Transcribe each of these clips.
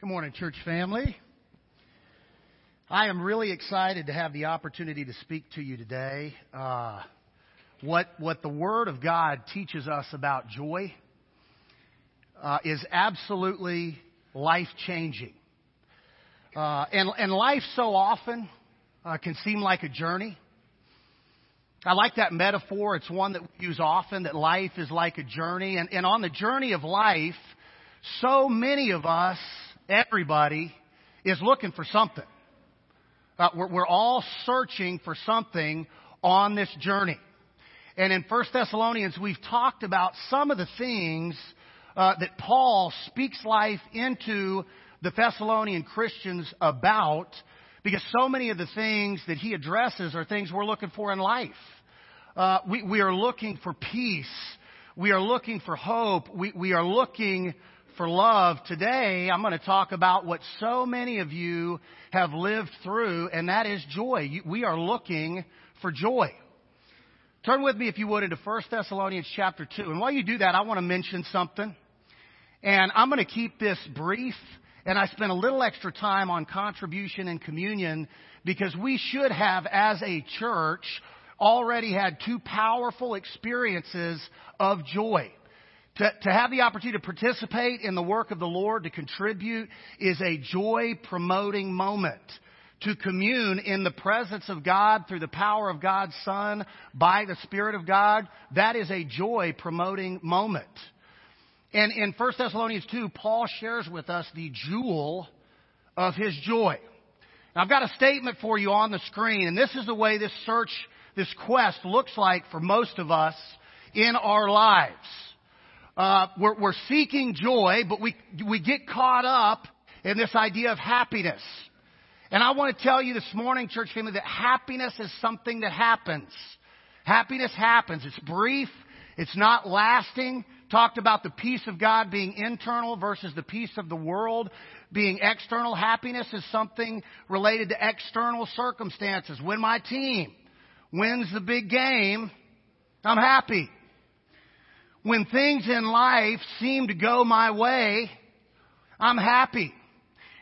Good morning, church family. I am really excited to have the opportunity to speak to you today. Uh, what what the Word of God teaches us about joy uh, is absolutely life changing, uh, and and life so often uh, can seem like a journey. I like that metaphor. It's one that we use often. That life is like a journey, and and on the journey of life, so many of us everybody is looking for something. Uh, we're, we're all searching for something on this journey. And in 1 Thessalonians, we've talked about some of the things uh, that Paul speaks life into the Thessalonian Christians about, because so many of the things that he addresses are things we're looking for in life. Uh, we, we are looking for peace. We are looking for hope. We, we are looking for love, today I'm going to talk about what so many of you have lived through, and that is joy. We are looking for joy. Turn with me, if you would, into 1 Thessalonians chapter 2. And while you do that, I want to mention something. And I'm going to keep this brief, and I spent a little extra time on contribution and communion because we should have, as a church, already had two powerful experiences of joy. To, to have the opportunity to participate in the work of the Lord, to contribute, is a joy promoting moment. To commune in the presence of God through the power of God's Son by the Spirit of God, that is a joy promoting moment. And in 1 Thessalonians 2, Paul shares with us the jewel of his joy. Now, I've got a statement for you on the screen, and this is the way this search, this quest looks like for most of us in our lives uh, we're, we're seeking joy, but we, we get caught up in this idea of happiness. And I want to tell you this morning, church family, that happiness is something that happens. Happiness happens. It's brief. It's not lasting. Talked about the peace of God being internal versus the peace of the world being external. Happiness is something related to external circumstances. When my team wins the big game, I'm happy. When things in life seem to go my way, I'm happy.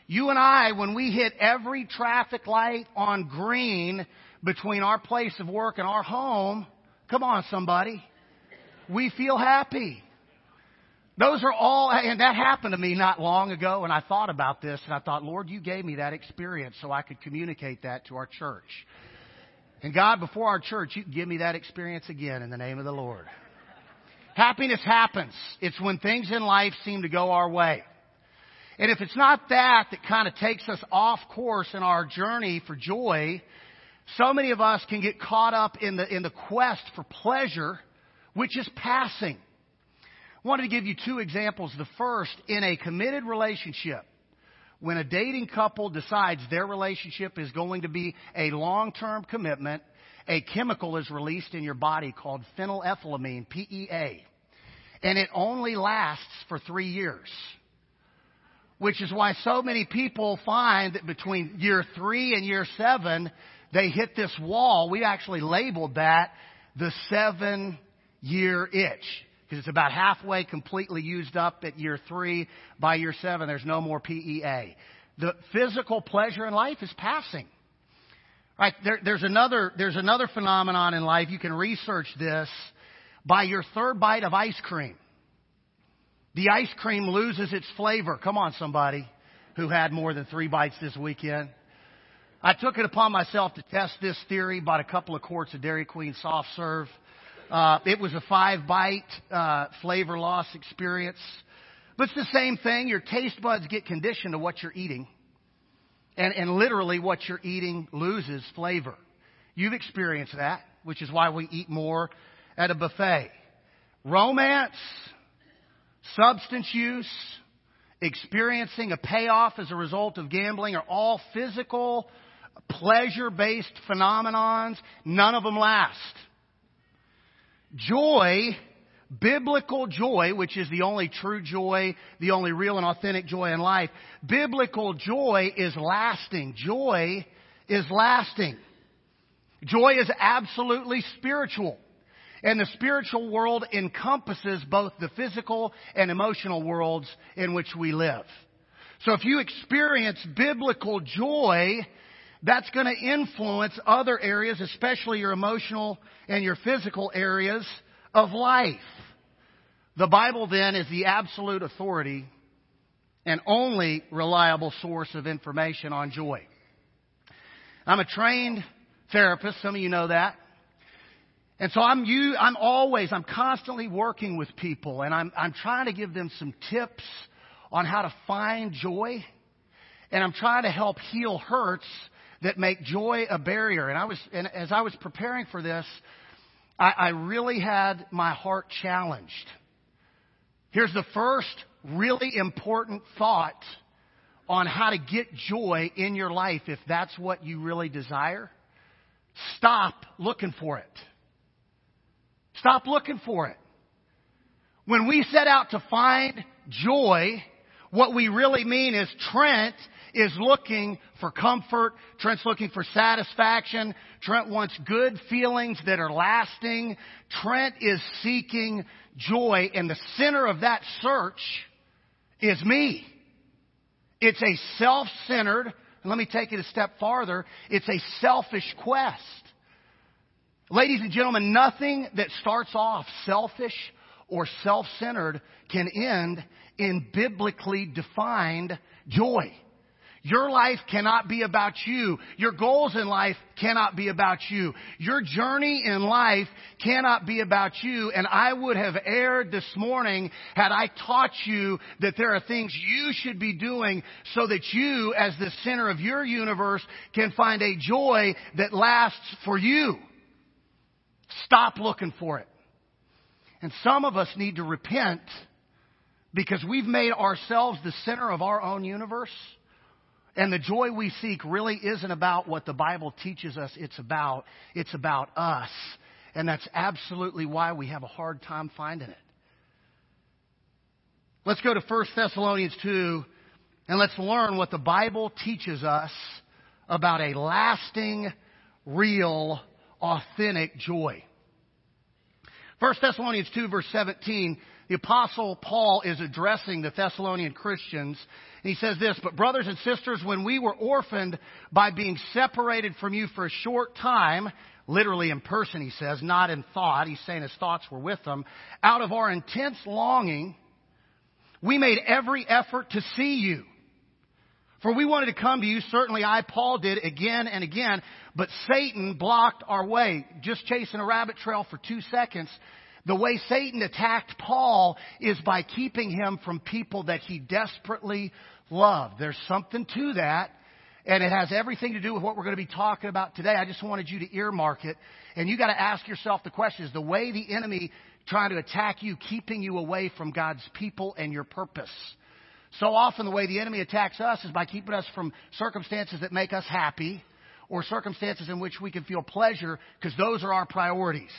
You and I, when we hit every traffic light on green between our place of work and our home, come on somebody, we feel happy. Those are all, and that happened to me not long ago, and I thought about this, and I thought, Lord, you gave me that experience so I could communicate that to our church. And God, before our church, you give me that experience again in the name of the Lord. Happiness happens. It's when things in life seem to go our way. And if it's not that that kind of takes us off course in our journey for joy, so many of us can get caught up in the, in the quest for pleasure, which is passing. I wanted to give you two examples. The first, in a committed relationship, when a dating couple decides their relationship is going to be a long-term commitment, a chemical is released in your body called phenylethylamine, PEA and it only lasts for three years. Which is why so many people find that between year three and year seven, they hit this wall. We actually labeled that the seven year itch. Because it's about halfway completely used up at year three. By year seven, there's no more PEA. The physical pleasure in life is passing. Right, there, there's another, there's another phenomenon in life. You can research this by your third bite of ice cream. The ice cream loses its flavor. Come on, somebody who had more than three bites this weekend. I took it upon myself to test this theory, bought a couple of quarts of Dairy Queen soft serve. Uh, it was a five bite uh, flavor loss experience. But it's the same thing. Your taste buds get conditioned to what you're eating. And, and literally what you're eating loses flavor. You've experienced that, which is why we eat more at a buffet. Romance, substance use, experiencing a payoff as a result of gambling are all physical, pleasure based phenomenons. None of them last. Joy, biblical joy, which is the only true joy, the only real and authentic joy in life, biblical joy is lasting. Joy is lasting. Joy is absolutely spiritual. And the spiritual world encompasses both the physical and emotional worlds in which we live. So if you experience biblical joy, that's going to influence other areas, especially your emotional and your physical areas of life. The Bible then is the absolute authority and only reliable source of information on joy. I'm a trained therapist. Some of you know that. And so I'm you, I'm always, I'm constantly working with people and I'm, I'm trying to give them some tips on how to find joy. And I'm trying to help heal hurts that make joy a barrier. And I was, and as I was preparing for this, I, I really had my heart challenged. Here's the first really important thought on how to get joy in your life if that's what you really desire. Stop looking for it. Stop looking for it. When we set out to find joy, what we really mean is Trent is looking for comfort. Trent's looking for satisfaction. Trent wants good feelings that are lasting. Trent is seeking joy and the center of that search is me. It's a self-centered, let me take it a step farther, it's a selfish quest. Ladies and gentlemen, nothing that starts off selfish or self-centered can end in biblically defined joy. Your life cannot be about you. Your goals in life cannot be about you. Your journey in life cannot be about you. And I would have erred this morning had I taught you that there are things you should be doing so that you, as the center of your universe, can find a joy that lasts for you. Stop looking for it. And some of us need to repent because we've made ourselves the center of our own universe. And the joy we seek really isn't about what the Bible teaches us it's about. It's about us. And that's absolutely why we have a hard time finding it. Let's go to 1 Thessalonians 2 and let's learn what the Bible teaches us about a lasting, real, authentic joy. 1 Thessalonians 2 verse 17 the apostle Paul is addressing the Thessalonian Christians. And he says this, but brothers and sisters, when we were orphaned by being separated from you for a short time, literally in person, he says, not in thought, he's saying his thoughts were with them, out of our intense longing, we made every effort to see you. For we wanted to come to you, certainly I, Paul, did again and again, but Satan blocked our way. Just chasing a rabbit trail for two seconds, the way Satan attacked Paul is by keeping him from people that he desperately loved. There's something to that. And it has everything to do with what we're going to be talking about today. I just wanted you to earmark it. And you got to ask yourself the question, is the way the enemy trying to attack you keeping you away from God's people and your purpose? So often the way the enemy attacks us is by keeping us from circumstances that make us happy or circumstances in which we can feel pleasure because those are our priorities.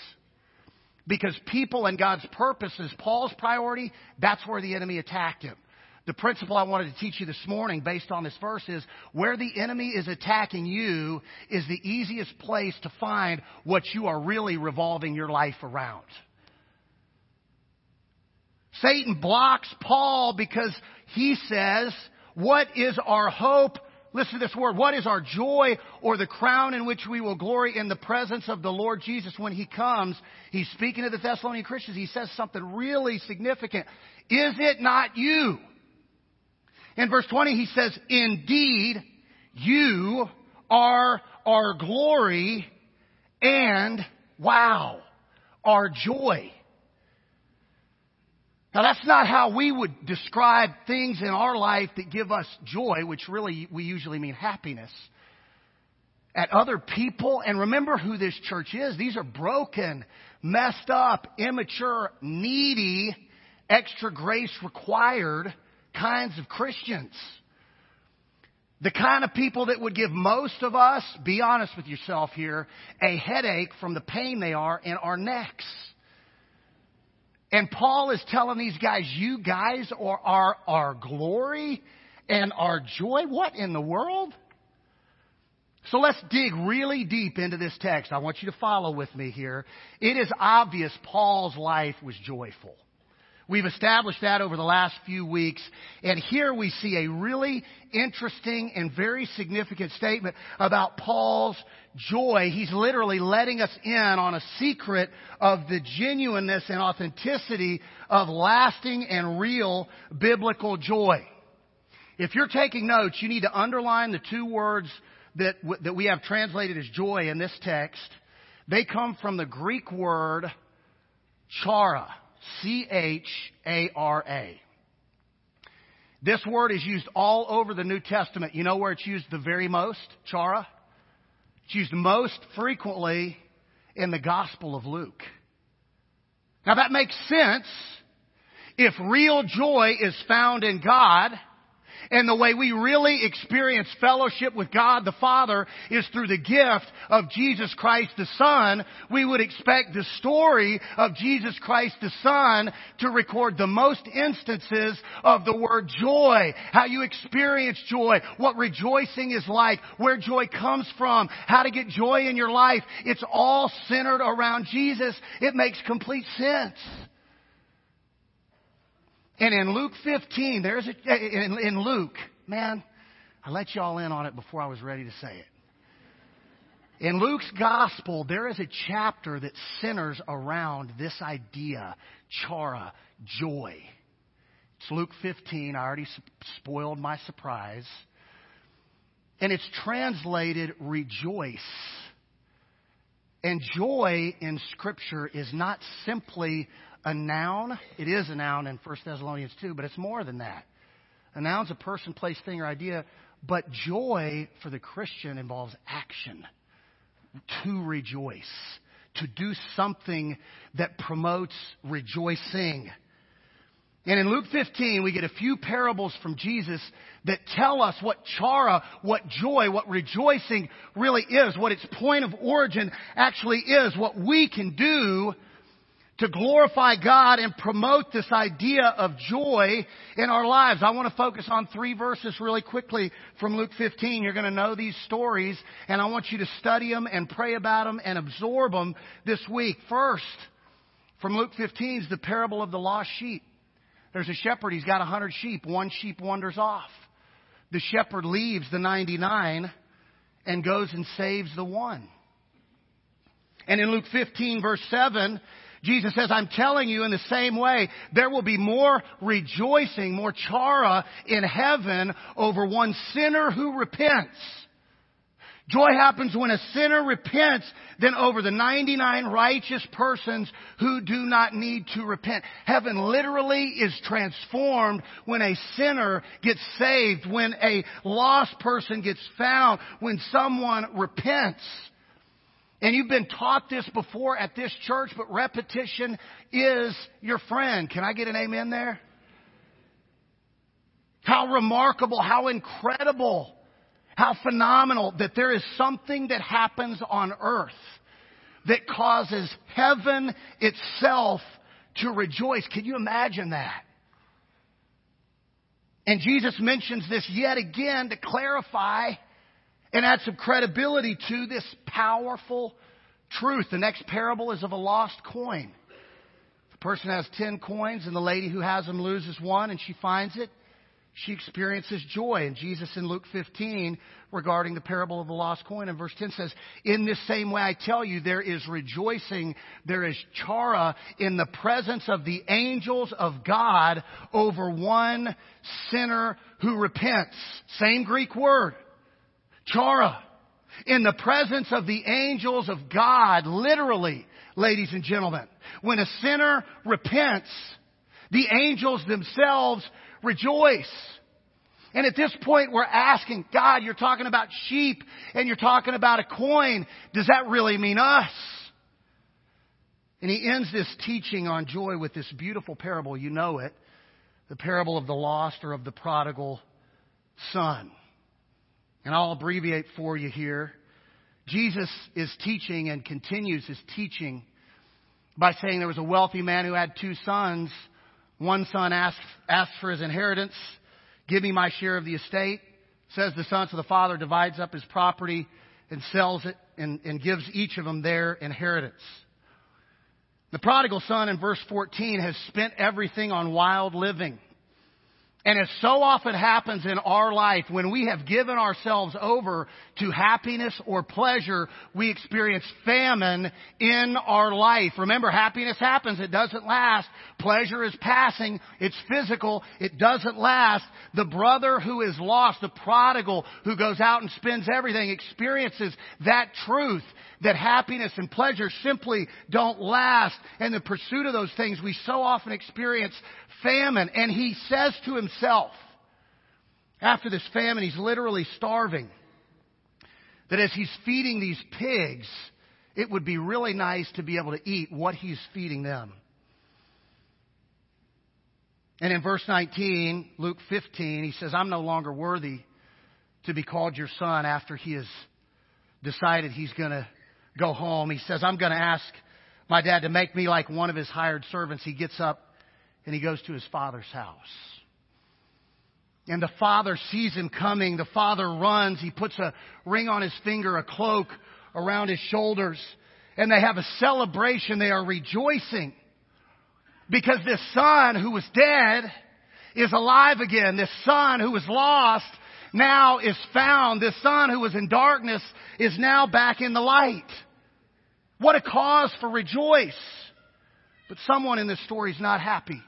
Because people and God's purpose is Paul's priority, that's where the enemy attacked him. The principle I wanted to teach you this morning based on this verse is where the enemy is attacking you is the easiest place to find what you are really revolving your life around. Satan blocks Paul because he says, what is our hope Listen to this word. What is our joy or the crown in which we will glory in the presence of the Lord Jesus when He comes? He's speaking to the Thessalonian Christians. He says something really significant. Is it not you? In verse 20, he says, Indeed, you are our glory and, wow, our joy. Now that's not how we would describe things in our life that give us joy, which really we usually mean happiness. At other people, and remember who this church is. These are broken, messed up, immature, needy, extra grace required kinds of Christians. The kind of people that would give most of us, be honest with yourself here, a headache from the pain they are in our necks. And Paul is telling these guys, you guys are our, our glory and our joy. What in the world? So let's dig really deep into this text. I want you to follow with me here. It is obvious Paul's life was joyful. We've established that over the last few weeks. And here we see a really interesting and very significant statement about Paul's joy. He's literally letting us in on a secret of the genuineness and authenticity of lasting and real biblical joy. If you're taking notes, you need to underline the two words that, that we have translated as joy in this text. They come from the Greek word chara. C H A R A. This word is used all over the New Testament. You know where it's used the very most? Chara? It's used most frequently in the Gospel of Luke. Now that makes sense if real joy is found in God and the way we really experience fellowship with God the Father is through the gift of Jesus Christ the Son. We would expect the story of Jesus Christ the Son to record the most instances of the word joy, how you experience joy, what rejoicing is like, where joy comes from, how to get joy in your life. It's all centered around Jesus. It makes complete sense. And in Luke 15, there's a, in, in Luke, man, I let y'all in on it before I was ready to say it. In Luke's gospel, there is a chapter that centers around this idea, chara, joy. It's Luke 15. I already spoiled my surprise. And it's translated rejoice. And joy in Scripture is not simply a noun. It is a noun in 1 Thessalonians 2, but it's more than that. A noun's a person, place, thing, or idea. But joy for the Christian involves action. To rejoice. To do something that promotes rejoicing. And in Luke 15, we get a few parables from Jesus that tell us what chara, what joy, what rejoicing really is, what its point of origin actually is, what we can do to glorify God and promote this idea of joy in our lives. I want to focus on three verses really quickly from Luke 15. You're going to know these stories and I want you to study them and pray about them and absorb them this week. First, from Luke 15 is the parable of the lost sheep. There's a shepherd, he's got a hundred sheep. One sheep wanders off. The shepherd leaves the 99 and goes and saves the one. And in Luke 15 verse 7, Jesus says, I'm telling you in the same way, there will be more rejoicing, more chara in heaven over one sinner who repents. Joy happens when a sinner repents than over the 99 righteous persons who do not need to repent. Heaven literally is transformed when a sinner gets saved, when a lost person gets found, when someone repents. And you've been taught this before at this church, but repetition is your friend. Can I get an amen there? How remarkable, how incredible, how phenomenal that there is something that happens on earth that causes heaven itself to rejoice. Can you imagine that? And Jesus mentions this yet again to clarify and add some credibility to this powerful truth. The next parable is of a lost coin. The person has 10 coins and the lady who has them loses one and she finds it. She experiences joy. And Jesus in Luke 15 regarding the parable of the lost coin in verse 10 says, In this same way I tell you, there is rejoicing, there is chara in the presence of the angels of God over one sinner who repents. Same Greek word. Chara. In the presence of the angels of God, literally, ladies and gentlemen. When a sinner repents, the angels themselves rejoice. And at this point, we're asking, God, you're talking about sheep and you're talking about a coin. Does that really mean us? And he ends this teaching on joy with this beautiful parable. You know it. The parable of the lost or of the prodigal son. And I'll abbreviate for you here. Jesus is teaching and continues his teaching by saying there was a wealthy man who had two sons. One son asked, for his inheritance. Give me my share of the estate. Says the son, so the father divides up his property and sells it and, and gives each of them their inheritance. The prodigal son in verse 14 has spent everything on wild living. And as so often happens in our life, when we have given ourselves over to happiness or pleasure, we experience famine in our life. Remember, happiness happens. It doesn't last. Pleasure is passing. It's physical. It doesn't last. The brother who is lost, the prodigal who goes out and spends everything, experiences that truth that happiness and pleasure simply don't last. And the pursuit of those things, we so often experience famine. And he says to himself, after this famine, he's literally starving, that as he's feeding these pigs, it would be really nice to be able to eat what he's feeding them. And in verse 19, Luke 15, he says, I'm no longer worthy to be called your son after he has decided he's going to go home. He says, I'm going to ask my dad to make me like one of his hired servants. He gets up and he goes to his father's house. And the father sees him coming. The father runs. He puts a ring on his finger, a cloak around his shoulders. And they have a celebration. They are rejoicing. Because this son who was dead is alive again. This son who was lost now is found. This son who was in darkness is now back in the light. What a cause for rejoice. But someone in this story is not happy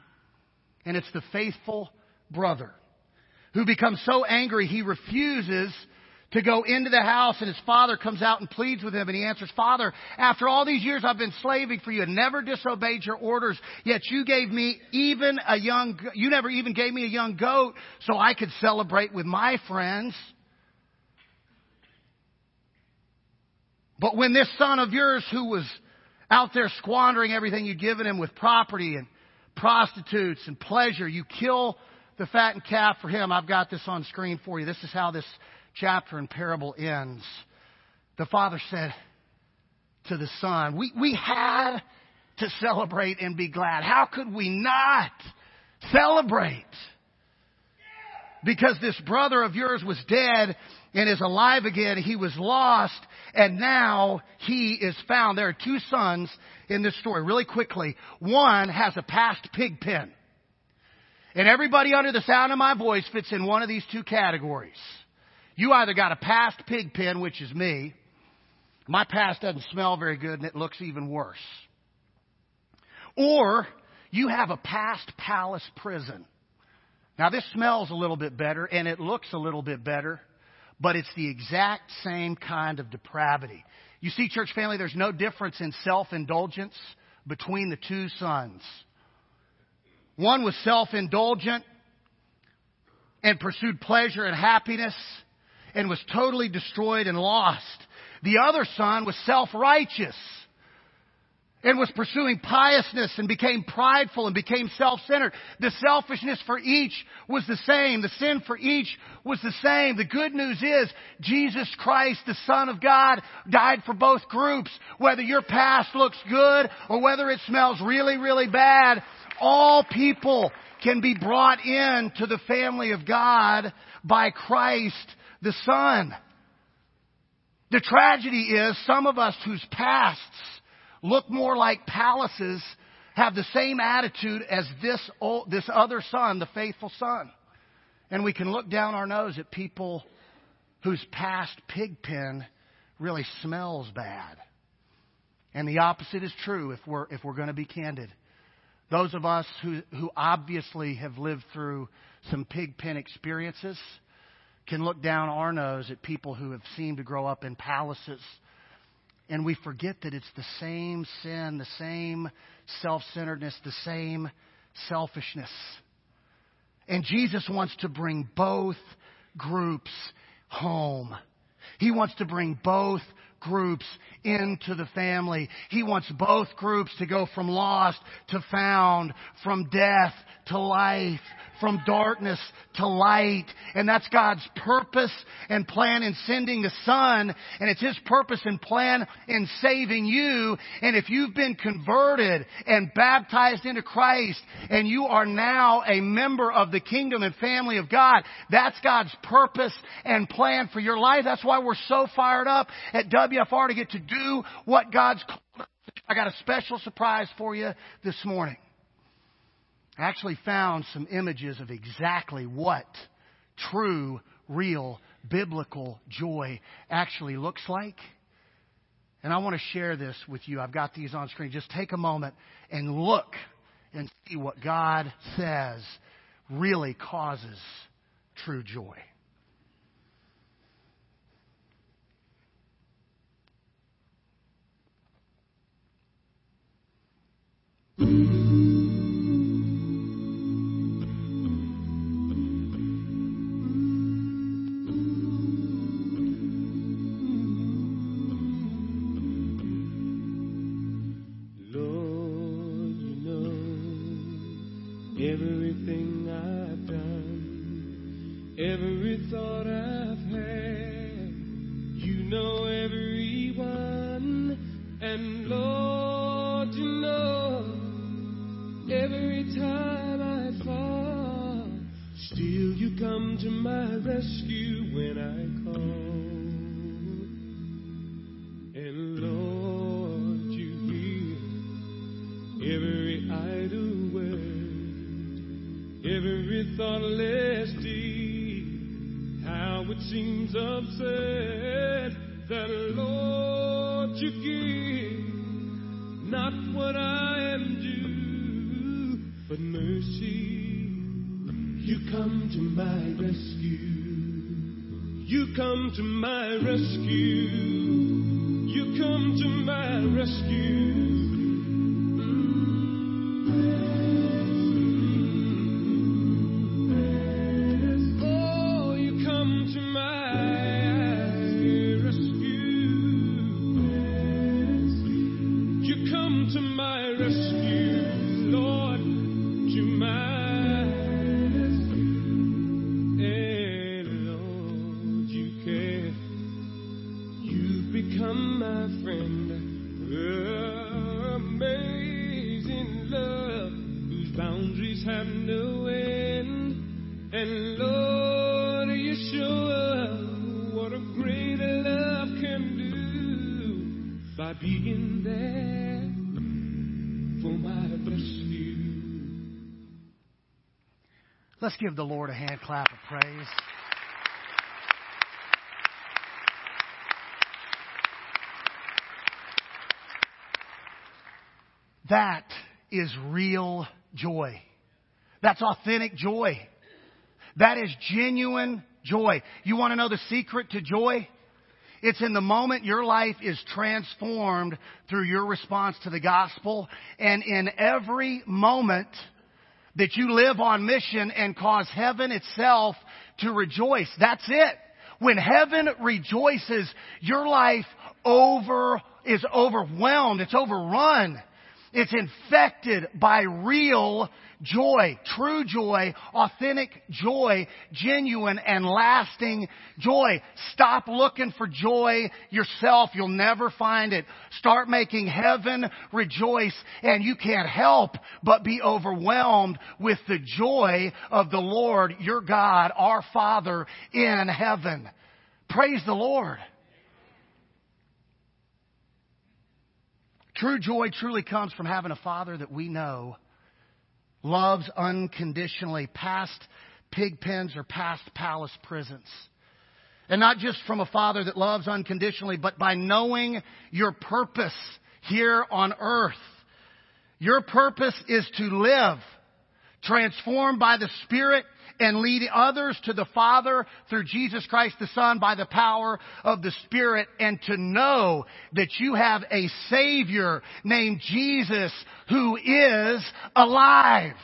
and it's the faithful brother who becomes so angry he refuses to go into the house and his father comes out and pleads with him and he answers, Father, after all these years I've been slaving for you and never disobeyed your orders, yet you gave me even a young, you never even gave me a young goat so I could celebrate with my friends. But when this son of yours who was out there squandering everything you'd given him with property and prostitutes and pleasure. You kill the fattened calf for him. I've got this on screen for you. This is how this chapter and parable ends. The father said to the son, we, we had to celebrate and be glad. How could we not celebrate? Because this brother of yours was dead and is alive again. He was lost and now he is found. There are two sons in this story. Really quickly. One has a past pig pen. And everybody under the sound of my voice fits in one of these two categories. You either got a past pig pen, which is me. My past doesn't smell very good and it looks even worse. Or you have a past palace prison. Now this smells a little bit better and it looks a little bit better, but it's the exact same kind of depravity. You see, church family, there's no difference in self-indulgence between the two sons. One was self-indulgent and pursued pleasure and happiness and was totally destroyed and lost. The other son was self-righteous and was pursuing piousness and became prideful and became self-centered. The selfishness for each was the same. The sin for each was the same. The good news is Jesus Christ, the Son of God, died for both groups. Whether your past looks good or whether it smells really, really bad, all people can be brought in to the family of God by Christ the Son. The tragedy is some of us whose pasts look more like palaces, have the same attitude as this, old, this other son, the faithful son. And we can look down our nose at people whose past pig pen really smells bad. And the opposite is true if we're, if we're going to be candid. Those of us who, who obviously have lived through some pig pen experiences can look down our nose at people who have seemed to grow up in palaces and we forget that it's the same sin, the same self centeredness, the same selfishness. And Jesus wants to bring both groups home. He wants to bring both groups into the family. He wants both groups to go from lost to found, from death to life, from darkness to light. And that's God's purpose and plan in sending the Son. And it's His purpose and plan in saving you. And if you've been converted and baptized into Christ and you are now a member of the kingdom and family of God, that's God's purpose and plan for your life. That's why we're so fired up at WFR to get to do what God's called I got a special surprise for you this morning. Actually found some images of exactly what true, real, biblical joy actually looks like. And I want to share this with you. I've got these on screen. Just take a moment and look and see what God says really causes true joy. Lord, thoughtless deed. How it seems absurd that, Lord, you give not what I am due, but mercy. You come to my rescue. You come to my rescue. You come to my rescue. Friend. Amazing love, whose boundaries have no end. And Lord, you what a love can do by being there for my. Let's give the Lord a hand clap of praise. That is real joy. That's authentic joy. That is genuine joy. You want to know the secret to joy? It's in the moment your life is transformed through your response to the gospel. And in every moment that you live on mission and cause heaven itself to rejoice. That's it. When heaven rejoices, your life over, is overwhelmed. It's overrun. It's infected by real joy, true joy, authentic joy, genuine and lasting joy. Stop looking for joy yourself. You'll never find it. Start making heaven rejoice and you can't help but be overwhelmed with the joy of the Lord, your God, our Father in heaven. Praise the Lord. True joy truly comes from having a father that we know loves unconditionally past pig pens or past palace prisons. And not just from a father that loves unconditionally, but by knowing your purpose here on earth. Your purpose is to live, transformed by the Spirit and lead others to the Father through Jesus Christ the Son by the power of the Spirit and to know that you have a Savior named Jesus who is alive.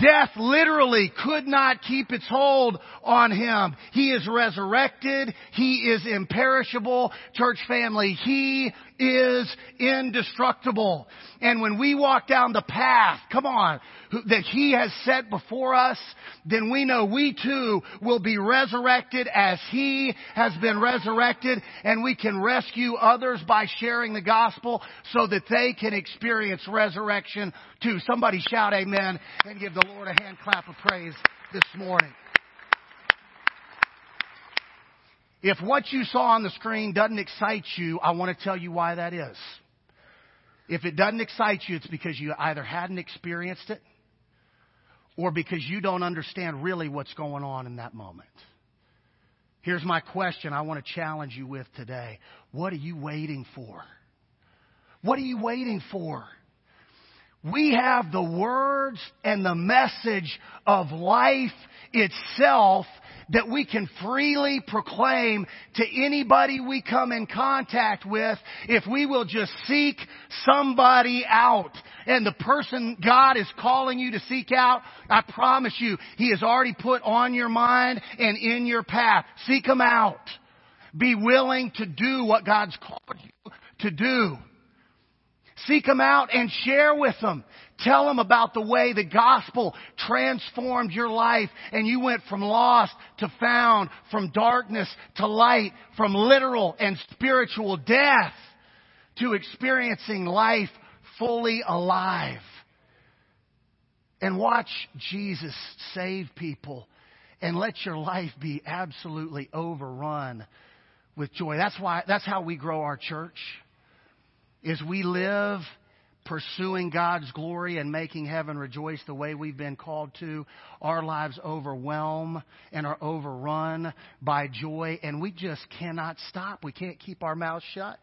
Death literally could not keep its hold on him. He is resurrected. He is imperishable. Church family, He is indestructible. And when we walk down the path, come on, that He has set before us, then we know we too will be resurrected as He has been resurrected and we can rescue others by sharing the gospel so that they can experience resurrection too. Somebody shout amen and give the Lord a hand clap of praise this morning. If what you saw on the screen doesn't excite you, I want to tell you why that is. If it doesn't excite you, it's because you either hadn't experienced it or because you don't understand really what's going on in that moment. Here's my question I want to challenge you with today. What are you waiting for? What are you waiting for? We have the words and the message of life itself that we can freely proclaim to anybody we come in contact with if we will just seek somebody out. And the person God is calling you to seek out, I promise you, He has already put on your mind and in your path. Seek Him out. Be willing to do what God's called you to do. Seek them out and share with them. Tell them about the way the gospel transformed your life and you went from lost to found, from darkness to light, from literal and spiritual death to experiencing life fully alive. And watch Jesus save people and let your life be absolutely overrun with joy. That's why, that's how we grow our church is we live pursuing God's glory and making heaven rejoice the way we've been called to, our lives overwhelm and are overrun by joy, and we just cannot stop. We can't keep our mouths shut.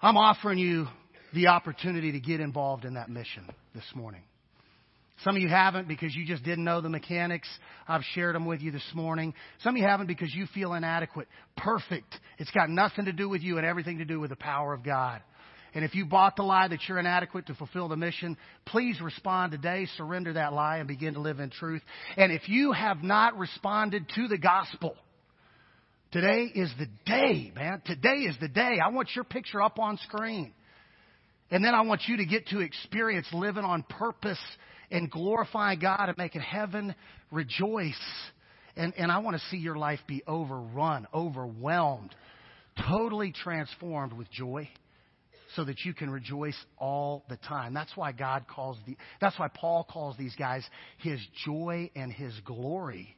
I'm offering you the opportunity to get involved in that mission this morning. Some of you haven't because you just didn't know the mechanics. I've shared them with you this morning. Some of you haven't because you feel inadequate. Perfect. It's got nothing to do with you and everything to do with the power of God. And if you bought the lie that you're inadequate to fulfill the mission, please respond today, surrender that lie, and begin to live in truth. And if you have not responded to the gospel, today is the day, man. Today is the day. I want your picture up on screen. And then I want you to get to experience living on purpose and glorifying God and making heaven rejoice. And, and I want to see your life be overrun, overwhelmed, totally transformed with joy so that you can rejoice all the time. That's why God calls the, that's why Paul calls these guys his joy and his glory.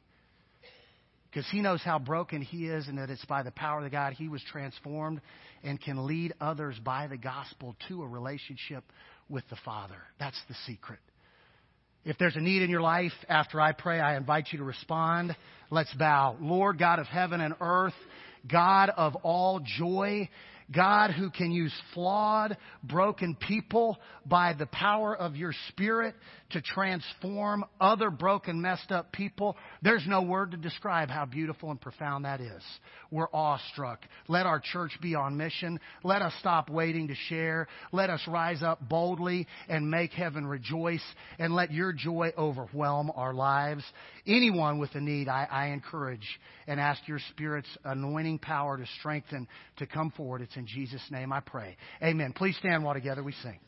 Because he knows how broken he is and that it's by the power of God he was transformed and can lead others by the gospel to a relationship with the Father. That's the secret. If there's a need in your life after I pray, I invite you to respond. Let's bow. Lord God of heaven and earth, God of all joy, God who can use flawed, broken people by the power of your Spirit to transform other broken, messed up people. There's no word to describe how beautiful and profound that is. We're awestruck. Let our church be on mission. Let us stop waiting to share. Let us rise up boldly and make heaven rejoice and let your joy overwhelm our lives. Anyone with a need, I, I encourage and ask your Spirit's anointing power to strengthen to come forward. It's in Jesus' name I pray. Amen. Please stand while together we sing.